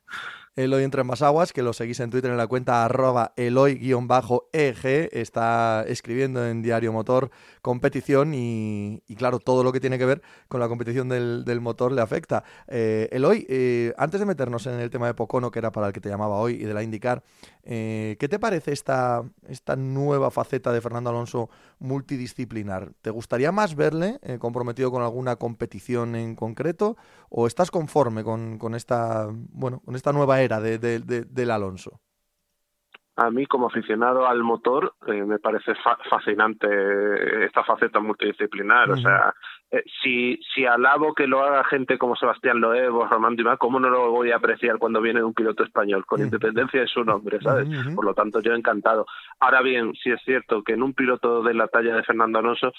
Eloy entre más aguas, que lo seguís en Twitter en la cuenta arroba Eloy-EG, está escribiendo en Diario Motor competición y, claro, todo lo que tiene que ver con la competición del, motor le afecta. Eh, Eloy, eh, antes de meternos en el tema de Pocono, que era para el que te llamaba hoy, y de la indicar, eh, ¿qué te parece esta, esta nueva faceta de Fernando Alonso multidisciplinar? ¿Te gustaría más verle comprometido con alguna competición en concreto o estás conforme con, con esta, bueno, con esta nueva era de, del Alonso? A mí, como aficionado al motor, eh, me parece fascinante esta faceta multidisciplinar. O sea, eh, si, si alabo que lo haga gente como Sebastián Loeb o Román Dumas, ¿cómo no lo voy a apreciar cuando viene un piloto español? Con independencia de su nombre, ¿sabes? Por lo tanto, yo encantado. Ahora bien, si es cierto que en un piloto de la talla de Fernando Alonso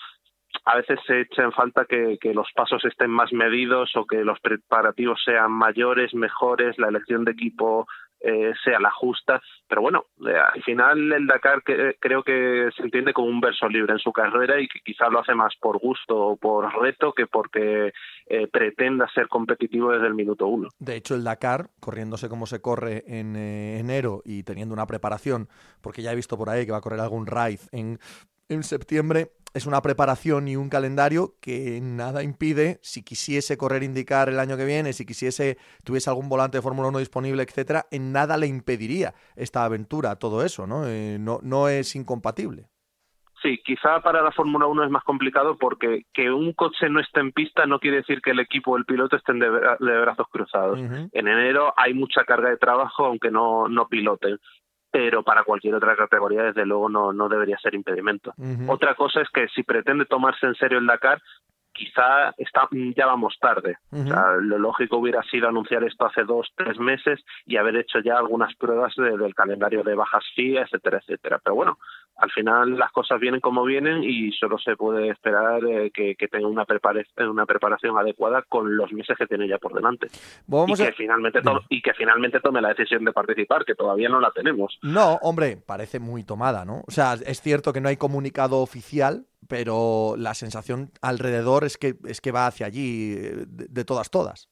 a veces se echa en falta que, los pasos estén más medidos o que los preparativos sean mayores, mejores, la elección de equipo eh, sea la justa. Pero bueno, eh, al final el Dakar que, creo que se entiende como un verso libre en su carrera y que quizá lo hace más por gusto o por reto que porque eh, pretenda ser competitivo desde el minuto uno. De hecho, el Dakar, corriéndose como se corre en enero y teniendo una preparación, porque ya he visto por ahí que va a correr algún raid en, en septiembre, es una preparación y un calendario que nada impide, si quisiese correr indicar el año que viene, si quisiese, tuviese algún volante de Fórmula 1 disponible, etcétera, en nada le impediría esta aventura, todo eso, ¿no? Eh, no, no es incompatible. Sí, quizá para la Fórmula 1 es más complicado porque que un coche no esté en pista no quiere decir que el equipo o el piloto estén de, brazos cruzados. En enero hay mucha carga de trabajo aunque no, no piloten pero para cualquier otra categoría desde luego no, no debería ser impedimento. Otra cosa es que si pretende tomarse en serio el Dakar, quizá está, ya vamos tarde. lo lógico hubiera sido anunciar esto hace dos, tres meses y haber hecho ya algunas pruebas del calendario de bajas FIA, etcétera, etcétera. Pero bueno, al final las cosas vienen como vienen y solo se puede esperar eh, que, tenga una, preparación, una preparación adecuada con los meses que tiene ya por delante. y, que finalmente y que finalmente tome la decisión de participar, que todavía no la tenemos. No, hombre, parece muy tomada, ¿no? O sea, es cierto que no hay comunicado oficial, pero la sensación alrededor es que, es que va hacia allí eh, de todas, todas.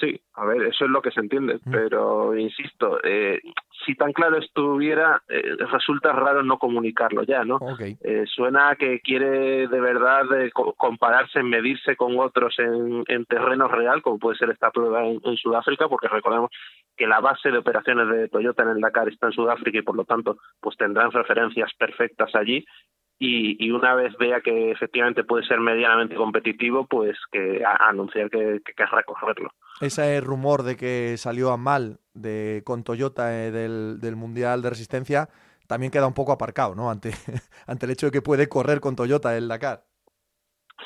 Sí, a ver, eso es lo que se entiende, pero insisto, eh, si tan claro estuviera, eh, resulta raro no comunicarlo ya, ¿no? Eh, suena a que quiere de verdad compararse, medirse con otros en, en, terreno real, como puede ser esta prueba en, en, Sudáfrica, porque recordemos que la base de operaciones de Toyota en el Dakar está en Sudáfrica y por lo tanto pues tendrán referencias perfectas allí y, una vez vea que efectivamente puede ser medianamente competitivo, pues que anunciar que, que querrá correrlo. Ese rumor de que salió a mal de, con Toyota eh, del, del, Mundial de Resistencia también queda un poco aparcado, ¿no? Ante, [LAUGHS] ante el hecho de que puede correr con Toyota el Dakar.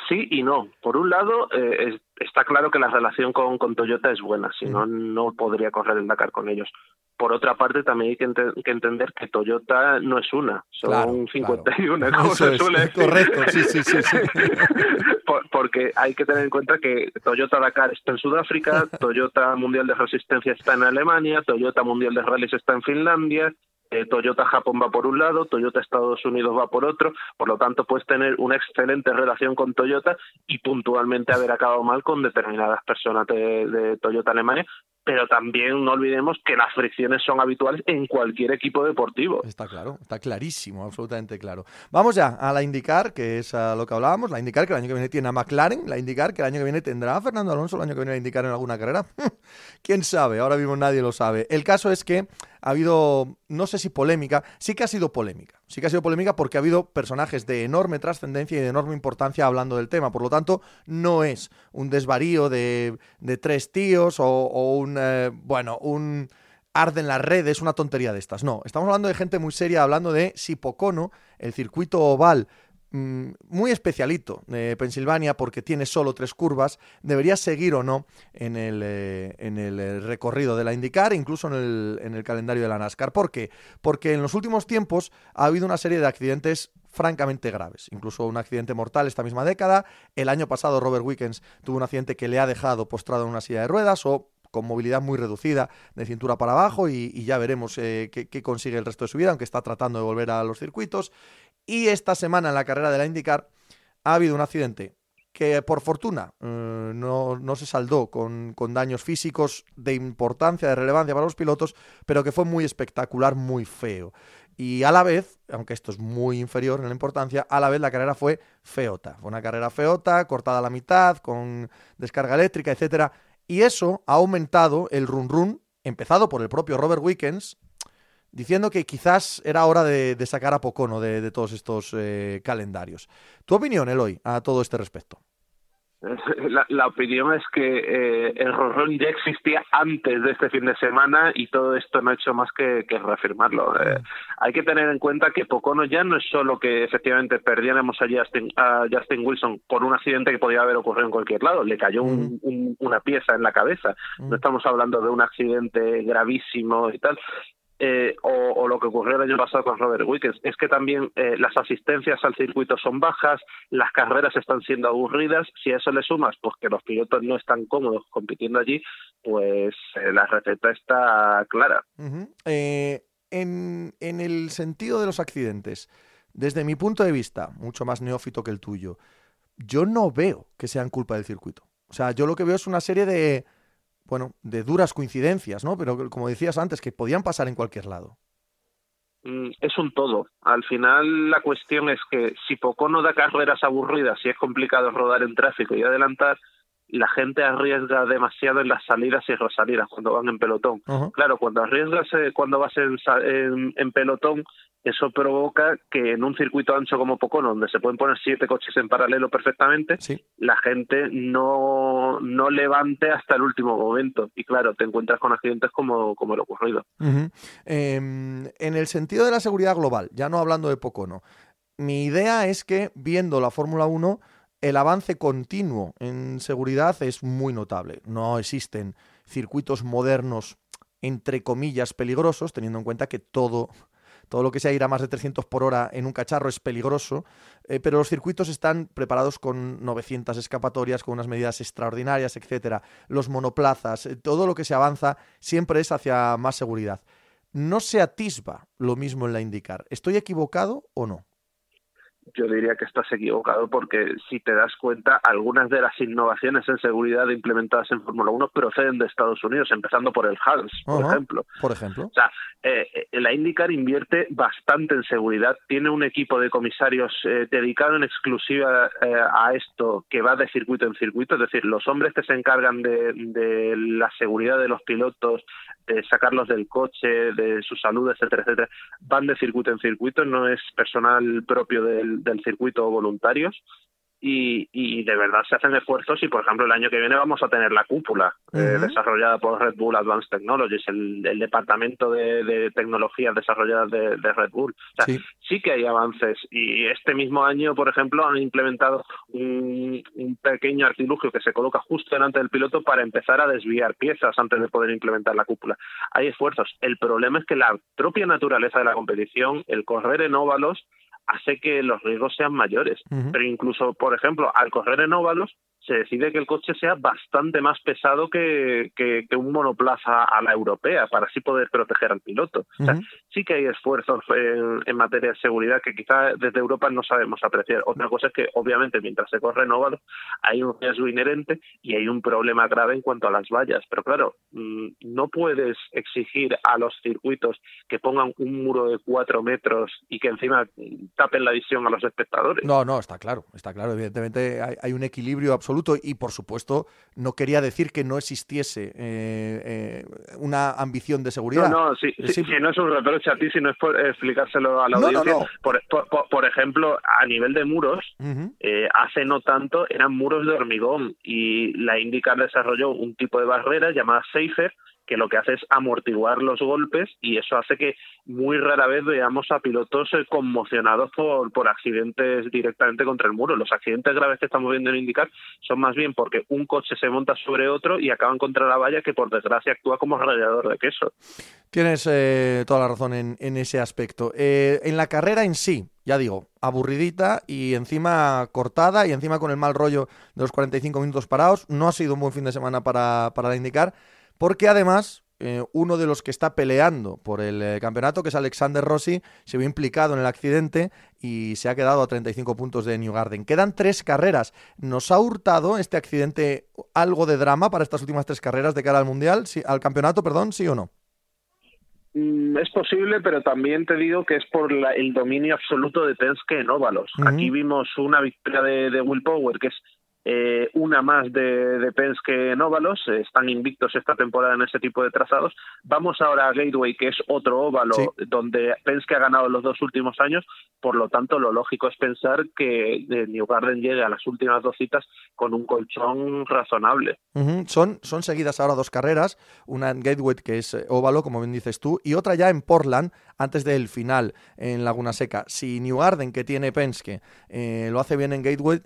Sí y no. Por un lado, eh, está claro que la relación con, con Toyota es buena, si no, no podría correr el Dakar con ellos. Por otra parte, también hay que, entender que Toyota no es una, son 51, [LAUGHS] como se suele decir. Correcto, sí, sí, sí. sí. [LAUGHS] porque hay que tener en cuenta que Toyota Dakar está en Sudáfrica, [LAUGHS] Toyota Mundial de Resistencia está en Alemania, Toyota Mundial de Rallys está en Finlandia, eh, Toyota Japón va por un lado, Toyota Estados Unidos va por otro, por lo tanto puedes tener una excelente relación con Toyota y puntualmente haber acabado mal con determinadas personas de Toyota Alemania, pero también no olvidemos que las fricciones son habituales en cualquier equipo deportivo. Está claro, está clarísimo, absolutamente claro. Vamos ya a la indicar, que es a lo que hablábamos, la indicar que el año que viene tiene a McLaren, la indicar que el año que viene tendrá a Fernando Alonso, el año que viene a indicar en alguna carrera. [LAUGHS] ¿Quién sabe? Ahora mismo nadie lo sabe. El caso es que ha habido, no sé si polémica, sí que ha sido polémica. Sí que ha sido polémica porque ha habido personajes de enorme trascendencia y de enorme importancia hablando del tema. Por lo tanto, no es un desvarío de, tres tíos o, un, eh, bueno, un arde en las redes, una tontería de estas. No, estamos hablando de gente muy seria, hablando de si Pocono, el circuito oval Mm, muy especialito de Pensilvania porque tiene solo tres curvas, debería seguir o no en el, eh, en el eh, recorrido de la IndyCar, incluso en el, en el calendario de la NASCAR. ¿Por qué? Porque en los últimos tiempos ha habido una serie de accidentes francamente graves, incluso un accidente mortal esta misma década. El año pasado Robert Wickens tuvo un accidente que le ha dejado postrado en una silla de ruedas o con movilidad muy reducida de cintura para abajo y, ya veremos eh, qué, qué, consigue el resto de su vida, aunque está tratando de volver a los circuitos. Y esta semana en la carrera de la IndyCar ha habido un accidente que por fortuna eh, no, se saldó con, daños físicos de importancia, de relevancia para los pilotos, pero que fue muy espectacular, muy feo. Y a la vez, aunque esto es muy inferior en la importancia, a la vez la carrera fue feota. Fue una carrera feota, cortada a la mitad, con descarga eléctrica, etc. Y eso ha aumentado el run run, empezado por el propio Robert Wickens, diciendo que quizás era hora de, sacar a Pocono de, todos estos eh, calendarios. ¿Tu opinión, Eloy, a todo este respecto? [LAUGHS] La, opinión es que eh, el ronron ya existía antes de este fin de semana y todo esto no ha hecho más que, reafirmarlo. Eh, hay que tener en cuenta que Pocono ya no es solo que efectivamente perdiéramos a Justin, a Justin Wilson por un accidente que podía haber ocurrido en cualquier lado, le cayó una pieza en la cabeza. No estamos hablando de un accidente gravísimo y tal. Eh, o, lo que ocurrió el año pasado con Robert Wickens, es que también eh, las asistencias al circuito son bajas, las carreras están siendo aburridas, si a eso le sumas pues que los pilotos no están cómodos compitiendo allí, pues eh, la receta está clara. en, en el sentido de los accidentes, desde mi punto de vista, mucho más neófito que el tuyo, yo no veo que sean culpa del circuito. O sea, yo lo que veo es una serie de bueno, de duras coincidencias, ¿no? Pero como decías antes, que podían pasar en cualquier lado. Mm, es un todo. Al final la cuestión es que si poco no da carreras aburridas, si es complicado rodar en tráfico y adelantar, la gente arriesga demasiado en las salidas y resalidas cuando van en pelotón. Claro, cuando arriesgas eh, cuando vas en, en, pelotón, eso provoca que en un circuito ancho como Pocono, donde se pueden poner siete coches en paralelo perfectamente, la gente no, no levante hasta el último momento. Y claro, te encuentras con accidentes como, como el ocurrido. Em, en el sentido de la seguridad global, ya no hablando de Pocono, mi idea es que viendo la Fórmula 1 el avance continuo en seguridad es muy notable. No existen circuitos modernos, entre comillas, peligrosos, teniendo en cuenta que todo, todo lo que sea ir a más de 300 por hora en un cacharro es peligroso, eh, pero los circuitos están preparados con 900 escapatorias, con unas medidas extraordinarias, etcétera. Los monoplazas, eh, todo lo que se avanza siempre es hacia más seguridad. No se atisba lo mismo en la IndyCar. ¿Estoy equivocado o no? Yo diría que estás equivocado porque si te das cuenta, algunas de las innovaciones en seguridad implementadas en Fórmula 1 proceden de Estados Unidos, empezando por el HALS, por ejemplo. Por ejemplo. O sea, eh, eh, la IndyCar invierte bastante en seguridad, tiene un equipo de comisarios eh, dedicado en exclusiva a esto que va de circuito en circuito, es decir, los hombres que se encargan de, de la seguridad de los pilotos, de sacarlos del coche, de su salud, etcétera, etcétera, van de circuito en circuito, no es personal propio del, del circuito voluntarios y, y, de verdad se hacen esfuerzos y por ejemplo el año que viene vamos a tener la cúpula eh, desarrollada por Red Bull Advanced Technologies el, departamento de, de, tecnologías desarrolladas de, Red Bull. Sí. que hay avances y este mismo año por ejemplo han implementado un, un, pequeño artilugio que se coloca justo delante del piloto para empezar a desviar piezas antes de poder implementar la cúpula. Hay esfuerzos. El problema es que la propia naturaleza de la competición el correr en óvalos hace que los riesgos sean mayores. Pero incluso, por ejemplo, al correr en óvalos, se decide que el coche sea bastante más pesado que, que, un monoplaza a la europea para así poder proteger al piloto. sí que hay esfuerzos en, materia de seguridad que quizá desde Europa no sabemos apreciar. Otra cosa es que, obviamente, mientras se corre en óvalos, hay un riesgo inherente y hay un problema grave en cuanto a las vallas. Pero claro, mm, no puedes exigir a los circuitos que pongan un muro de cuatro metros y que encima tapen la visión a los espectadores. No, no, está claro, está claro. Evidentemente hay un equilibrio absoluto absoluto y por supuesto no quería decir que no existiese eh, una ambición de seguridad. No, no, sí, no es un reproche a ti, sino es por explicárselo a la audiencia. Por, ejemplo, a nivel de muros, hace no tanto eran muros de hormigón y la IndyCar desarrolló un tipo de barrera llamada Safer que lo que hace es amortiguar los golpes y eso hace que muy rara vez veamos a pilotos eh, conmocionados por, por accidentes directamente contra el muro. Los accidentes graves que estamos viendo en indicar son más bien porque un coche se monta sobre otro y acaban contra la valla que por desgracia actúa como radiador de queso. Tienes eh, toda la razón en, ese aspecto. Eh, en la carrera en sí, ya digo, aburridita y encima cortada y encima con el mal rollo de los 45 minutos parados. No ha sido un buen fin de semana para, para indicar porque además eh, uno de los que está peleando por el eh, campeonato, que es Alexander Rossi, se vio implicado en el accidente y se ha quedado a 35 puntos de New Garden. Quedan tres carreras. ¿Nos ha hurtado este accidente algo de drama para estas últimas tres carreras de cara al Mundial, al campeonato, perdón, sí o no? Mm, es posible, pero también te digo que es por el dominio absoluto de Penske en óvalos. Aquí vimos una victoria de, de Will Power, que es eh, una más de, de Penske en óvalos, eh, están invictos esta temporada en ese tipo de trazados. Vamos ahora a Gateway, que es otro óvalo donde Penske ha ganado los dos últimos años, por lo tanto lo lógico es pensar que New Garden llegue a las últimas dos citas con un colchón razonable. son, son seguidas ahora dos carreras, una en Gateway que es eh, óvalo, como bien dices tú, y otra ya en Portland, antes del final en Laguna Seca. Si New Garden, que tiene Penske, lo hace bien en Gateway,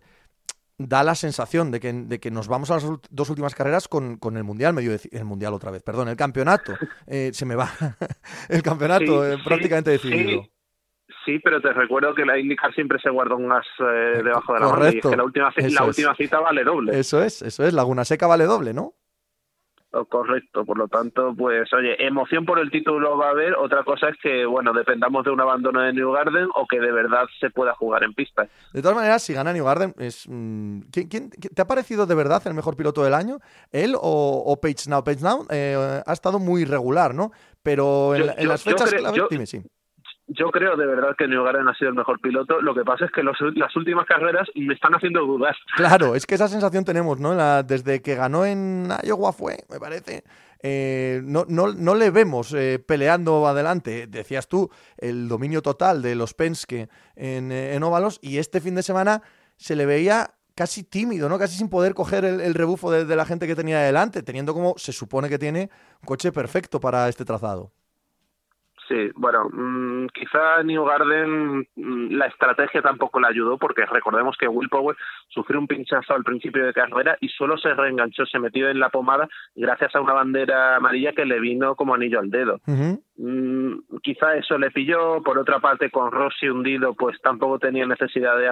da la sensación de que, de que nos vamos a las dos últimas carreras con, con el Mundial, medio el Mundial otra vez, perdón, el campeonato. [LAUGHS] Eh, se me va [LAUGHS] el campeonato eh, prácticamente decidido. Sí, pero te recuerdo que la IndyCar siempre se guarda un as eh, debajo de la mano y que la última, la última cita vale doble. Eso es, eso es, Laguna Seca vale doble, ¿no? Correcto, por lo tanto, pues oye, emoción por el título va a haber, otra cosa es que, bueno, dependamos de un abandono de New Garden o que de verdad se pueda jugar en pista. De todas maneras, si gana New Garden, es, mm, ¿quién, te ha parecido de verdad el mejor piloto del año? ¿Él o, Page Now? Page Now eh, ha estado muy irregular, ¿no? Pero en, las fechas clave, dime, sí yo creo de verdad que Garden ha sido el mejor piloto. Lo que pasa es que las últimas carreras me están haciendo dudar. [LAUGHS] Claro, es que esa sensación tenemos, ¿no? desde que ganó en Iowa fue, me parece. Eh, no, no, no, le vemos eh, peleando adelante. Decías tú, el dominio total de los Penske en, eh, en óvalos y este fin de semana se le veía casi tímido, ¿no? Casi sin poder coger el, rebufo de, de la gente que tenía adelante, teniendo como se supone que tiene un coche perfecto para este trazado. Sí, bueno, mm, quizá New Garden mm, la estrategia tampoco le ayudó porque recordemos que Will Power sufrió un pinchazo al principio de carrera y solo se reenganchó, se metió en la pomada gracias a una bandera amarilla que le vino como anillo al dedo. Quizá eso le pilló, por otra parte con Rossi hundido pues tampoco tenía necesidad de,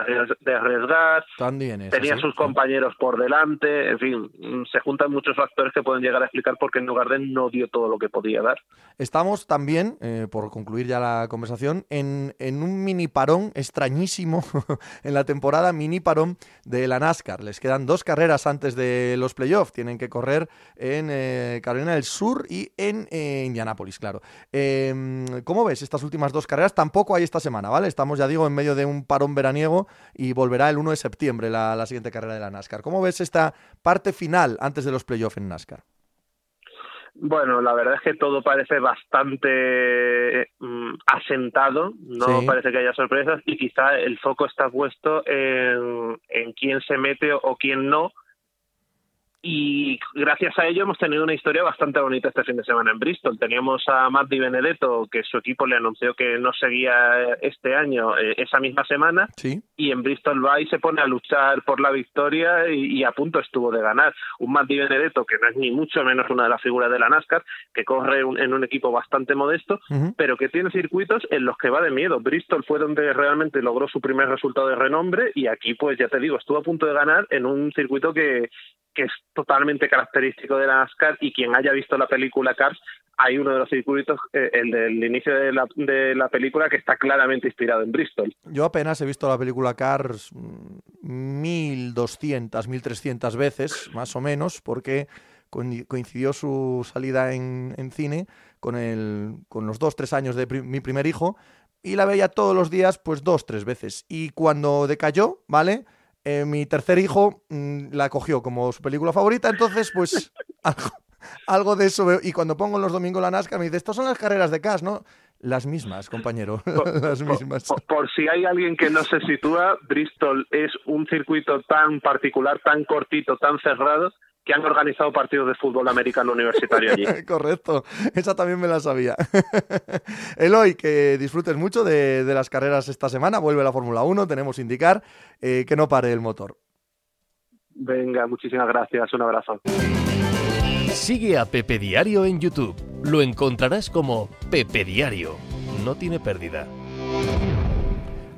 arriesgar, También tenía sus compañeros por delante, en fin, se juntan muchos factores que pueden llegar a explicar por qué New Garden no dio todo lo que podía dar. Estamos también... Eh, por concluir ya la conversación, en, un mini parón extrañísimo [LAUGHS] en la temporada, mini parón de la NASCAR. Les quedan dos carreras antes de los playoffs. Tienen que correr en eh, Carolina del Sur y en eh, Indianápolis, claro. Em, ¿Cómo ves estas últimas dos carreras? Tampoco hay esta semana, ¿vale? Estamos, ya digo, en medio de un parón veraniego y volverá el 1 de septiembre la, la siguiente carrera de la NASCAR. ¿Cómo ves esta parte final antes de los playoffs en NASCAR? Bueno, la verdad es que todo parece bastante mm, asentado, no parece que haya sorpresas y quizá el foco está puesto en, en quién se mete o quién no, y gracias a ello hemos tenido una historia bastante bonita este fin de semana en Bristol. Teníamos a Matt Di Benedetto, que su equipo le anunció que no seguía este año, eh, esa misma semana, y en Bristol va y se pone a luchar por la victoria y, a punto estuvo de ganar. Un Matt Di Benedetto, que no es ni mucho menos una de las figuras de la NASCAR, que corre en un equipo bastante modesto, pero que tiene circuitos en los que va de miedo. Bristol fue donde realmente logró su primer resultado de renombre y aquí, pues ya te digo, estuvo a punto de ganar en un circuito que, que es totalmente característico de la NASCAR y quien haya visto la película Cars, hay uno de los circuitos, eh, el del inicio de la, de la película, que está claramente inspirado en Bristol. Yo apenas he visto la película Cars 1200, 1300 veces, más o menos, porque coincidió su salida en, en cine con, el, con los dos, tres años de mi primer hijo y la veía todos los días, pues dos, tres veces. Y cuando decayó, ¿vale? Eh, mi tercer hijo mm, la cogió como su película favorita, entonces pues [LAUGHS] algo, de eso veo. Y cuando pongo los domingos la NASCAR me dice, estos son las carreras de CAS, ¿no? Las mismas, compañero, [LAUGHS] las mismas. Por, si hay alguien que no se sitúa, Bristol es un circuito tan particular, tan cortito, tan cerrado, que han organizado partidos de fútbol americano universitario allí. [LAUGHS] Correcto, esa también me la sabía. [LAUGHS] Eloy, que disfrutes mucho de, las carreras esta semana, vuelve la Fórmula 1, tenemos que indicar eh, que no pare el motor. Venga, muchísimas gracias, un abrazo. Sigue a Pepe Diario en YouTube. Lo encontrarás como Pepe Diario. No tiene pérdida.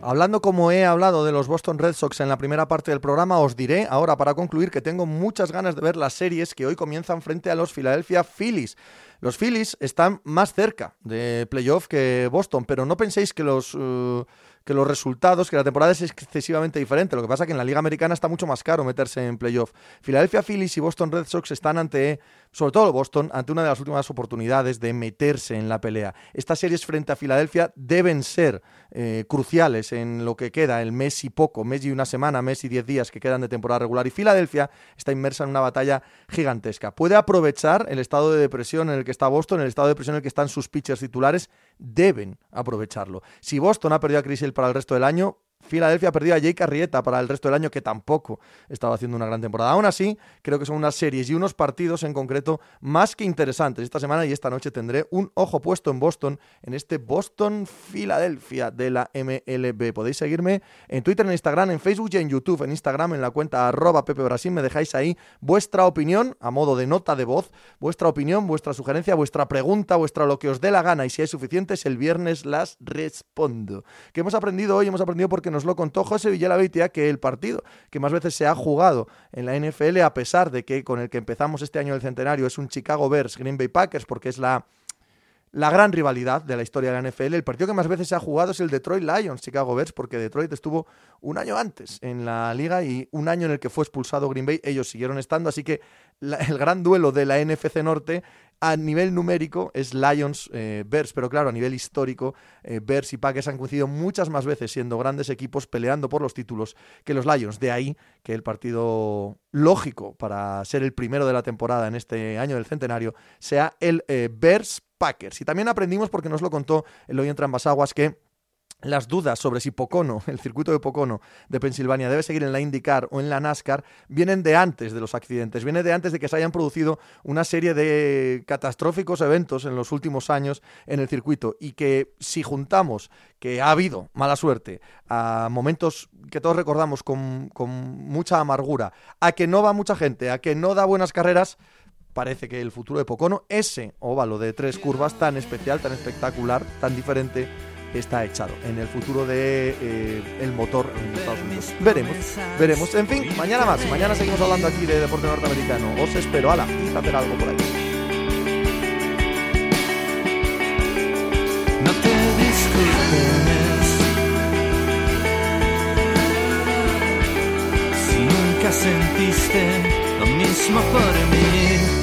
Hablando como he hablado de los Boston Red Sox en la primera parte del programa, os diré ahora para concluir que tengo muchas ganas de ver las series que hoy comienzan frente a los Philadelphia Phillies. Los Phillies están más cerca de playoff que Boston, pero no penséis que los... Uh, que los resultados, que la temporada es excesivamente diferente. Lo que pasa es que en la Liga Americana está mucho más caro meterse en playoff. Philadelphia Phillies y Boston Red Sox están ante, sobre todo Boston, ante una de las últimas oportunidades de meterse en la pelea. Estas series frente a Filadelfia deben ser eh, cruciales en lo que queda, el mes y poco, mes y una semana, mes y diez días que quedan de temporada regular. Y Filadelfia está inmersa en una batalla gigantesca. Puede aprovechar el estado de depresión en el que está Boston, el estado de depresión en el que están sus pitchers titulares, deben aprovecharlo. Si Boston ha perdido a Chris para el resto del año, Filadelfia ha perdido a Jake Arrieta para el resto del año, que tampoco estaba haciendo una gran temporada. Aún así, creo que son unas series y unos partidos en concreto más que interesantes. Esta semana y esta noche tendré un ojo puesto en Boston, en este Boston-Filadelfia de la MLB. Podéis seguirme en Twitter, en Instagram, en Facebook y en YouTube. En Instagram, en la cuenta arroba Pepe Brasil, me dejáis ahí vuestra opinión a modo de nota de voz, vuestra opinión, vuestra sugerencia, vuestra pregunta, vuestra lo que os dé la gana. Y si hay suficientes, el viernes las respondo. ¿Qué hemos aprendido hoy? Hemos aprendido porque nos lo contó José Villalabeitia que el partido que más veces se ha jugado en la NFL, a pesar de que con el que empezamos este año del centenario es un Chicago Bears Green Bay Packers, porque es la la gran rivalidad de la historia de la NFL. El partido que más veces se ha jugado es el Detroit Lions, Chicago Bears, porque Detroit estuvo un año antes en la liga y un año en el que fue expulsado Green Bay, ellos siguieron estando, así que el gran duelo de la NFC Norte a nivel numérico es Lions eh, Bears, pero claro, a nivel histórico, eh, Bears y Packers han coincidido muchas más veces siendo grandes equipos peleando por los títulos que los Lions. De ahí que el partido lógico para ser el primero de la temporada en este año del centenario sea el eh, Bears Packers. Y también aprendimos, porque nos lo contó el hoy entre ambas aguas, que las dudas sobre si Pocono, [LAUGHS] el circuito de Pocono de Pensilvania, debe seguir en la IndyCar o en la NASCAR, vienen de antes de los accidentes, vienen de antes de que se hayan producido una serie de catastróficos eventos en los últimos años en el circuito y que si juntamos que ha habido mala suerte a momentos que todos recordamos con, con mucha amargura, a que no va mucha gente, a que no da buenas carreras, parece que el futuro de Pocono, ese óvalo de tres curvas tan especial, tan espectacular, tan diferente, está echado en el futuro de eh, el motor en Estados Unidos. Veremos, veremos. En fin, mañana más. Mañana seguimos hablando aquí de deporte norteamericano. Os espero. Ala, y hacer algo por ahí. No te disculpes si nunca sentiste lo mismo por mí.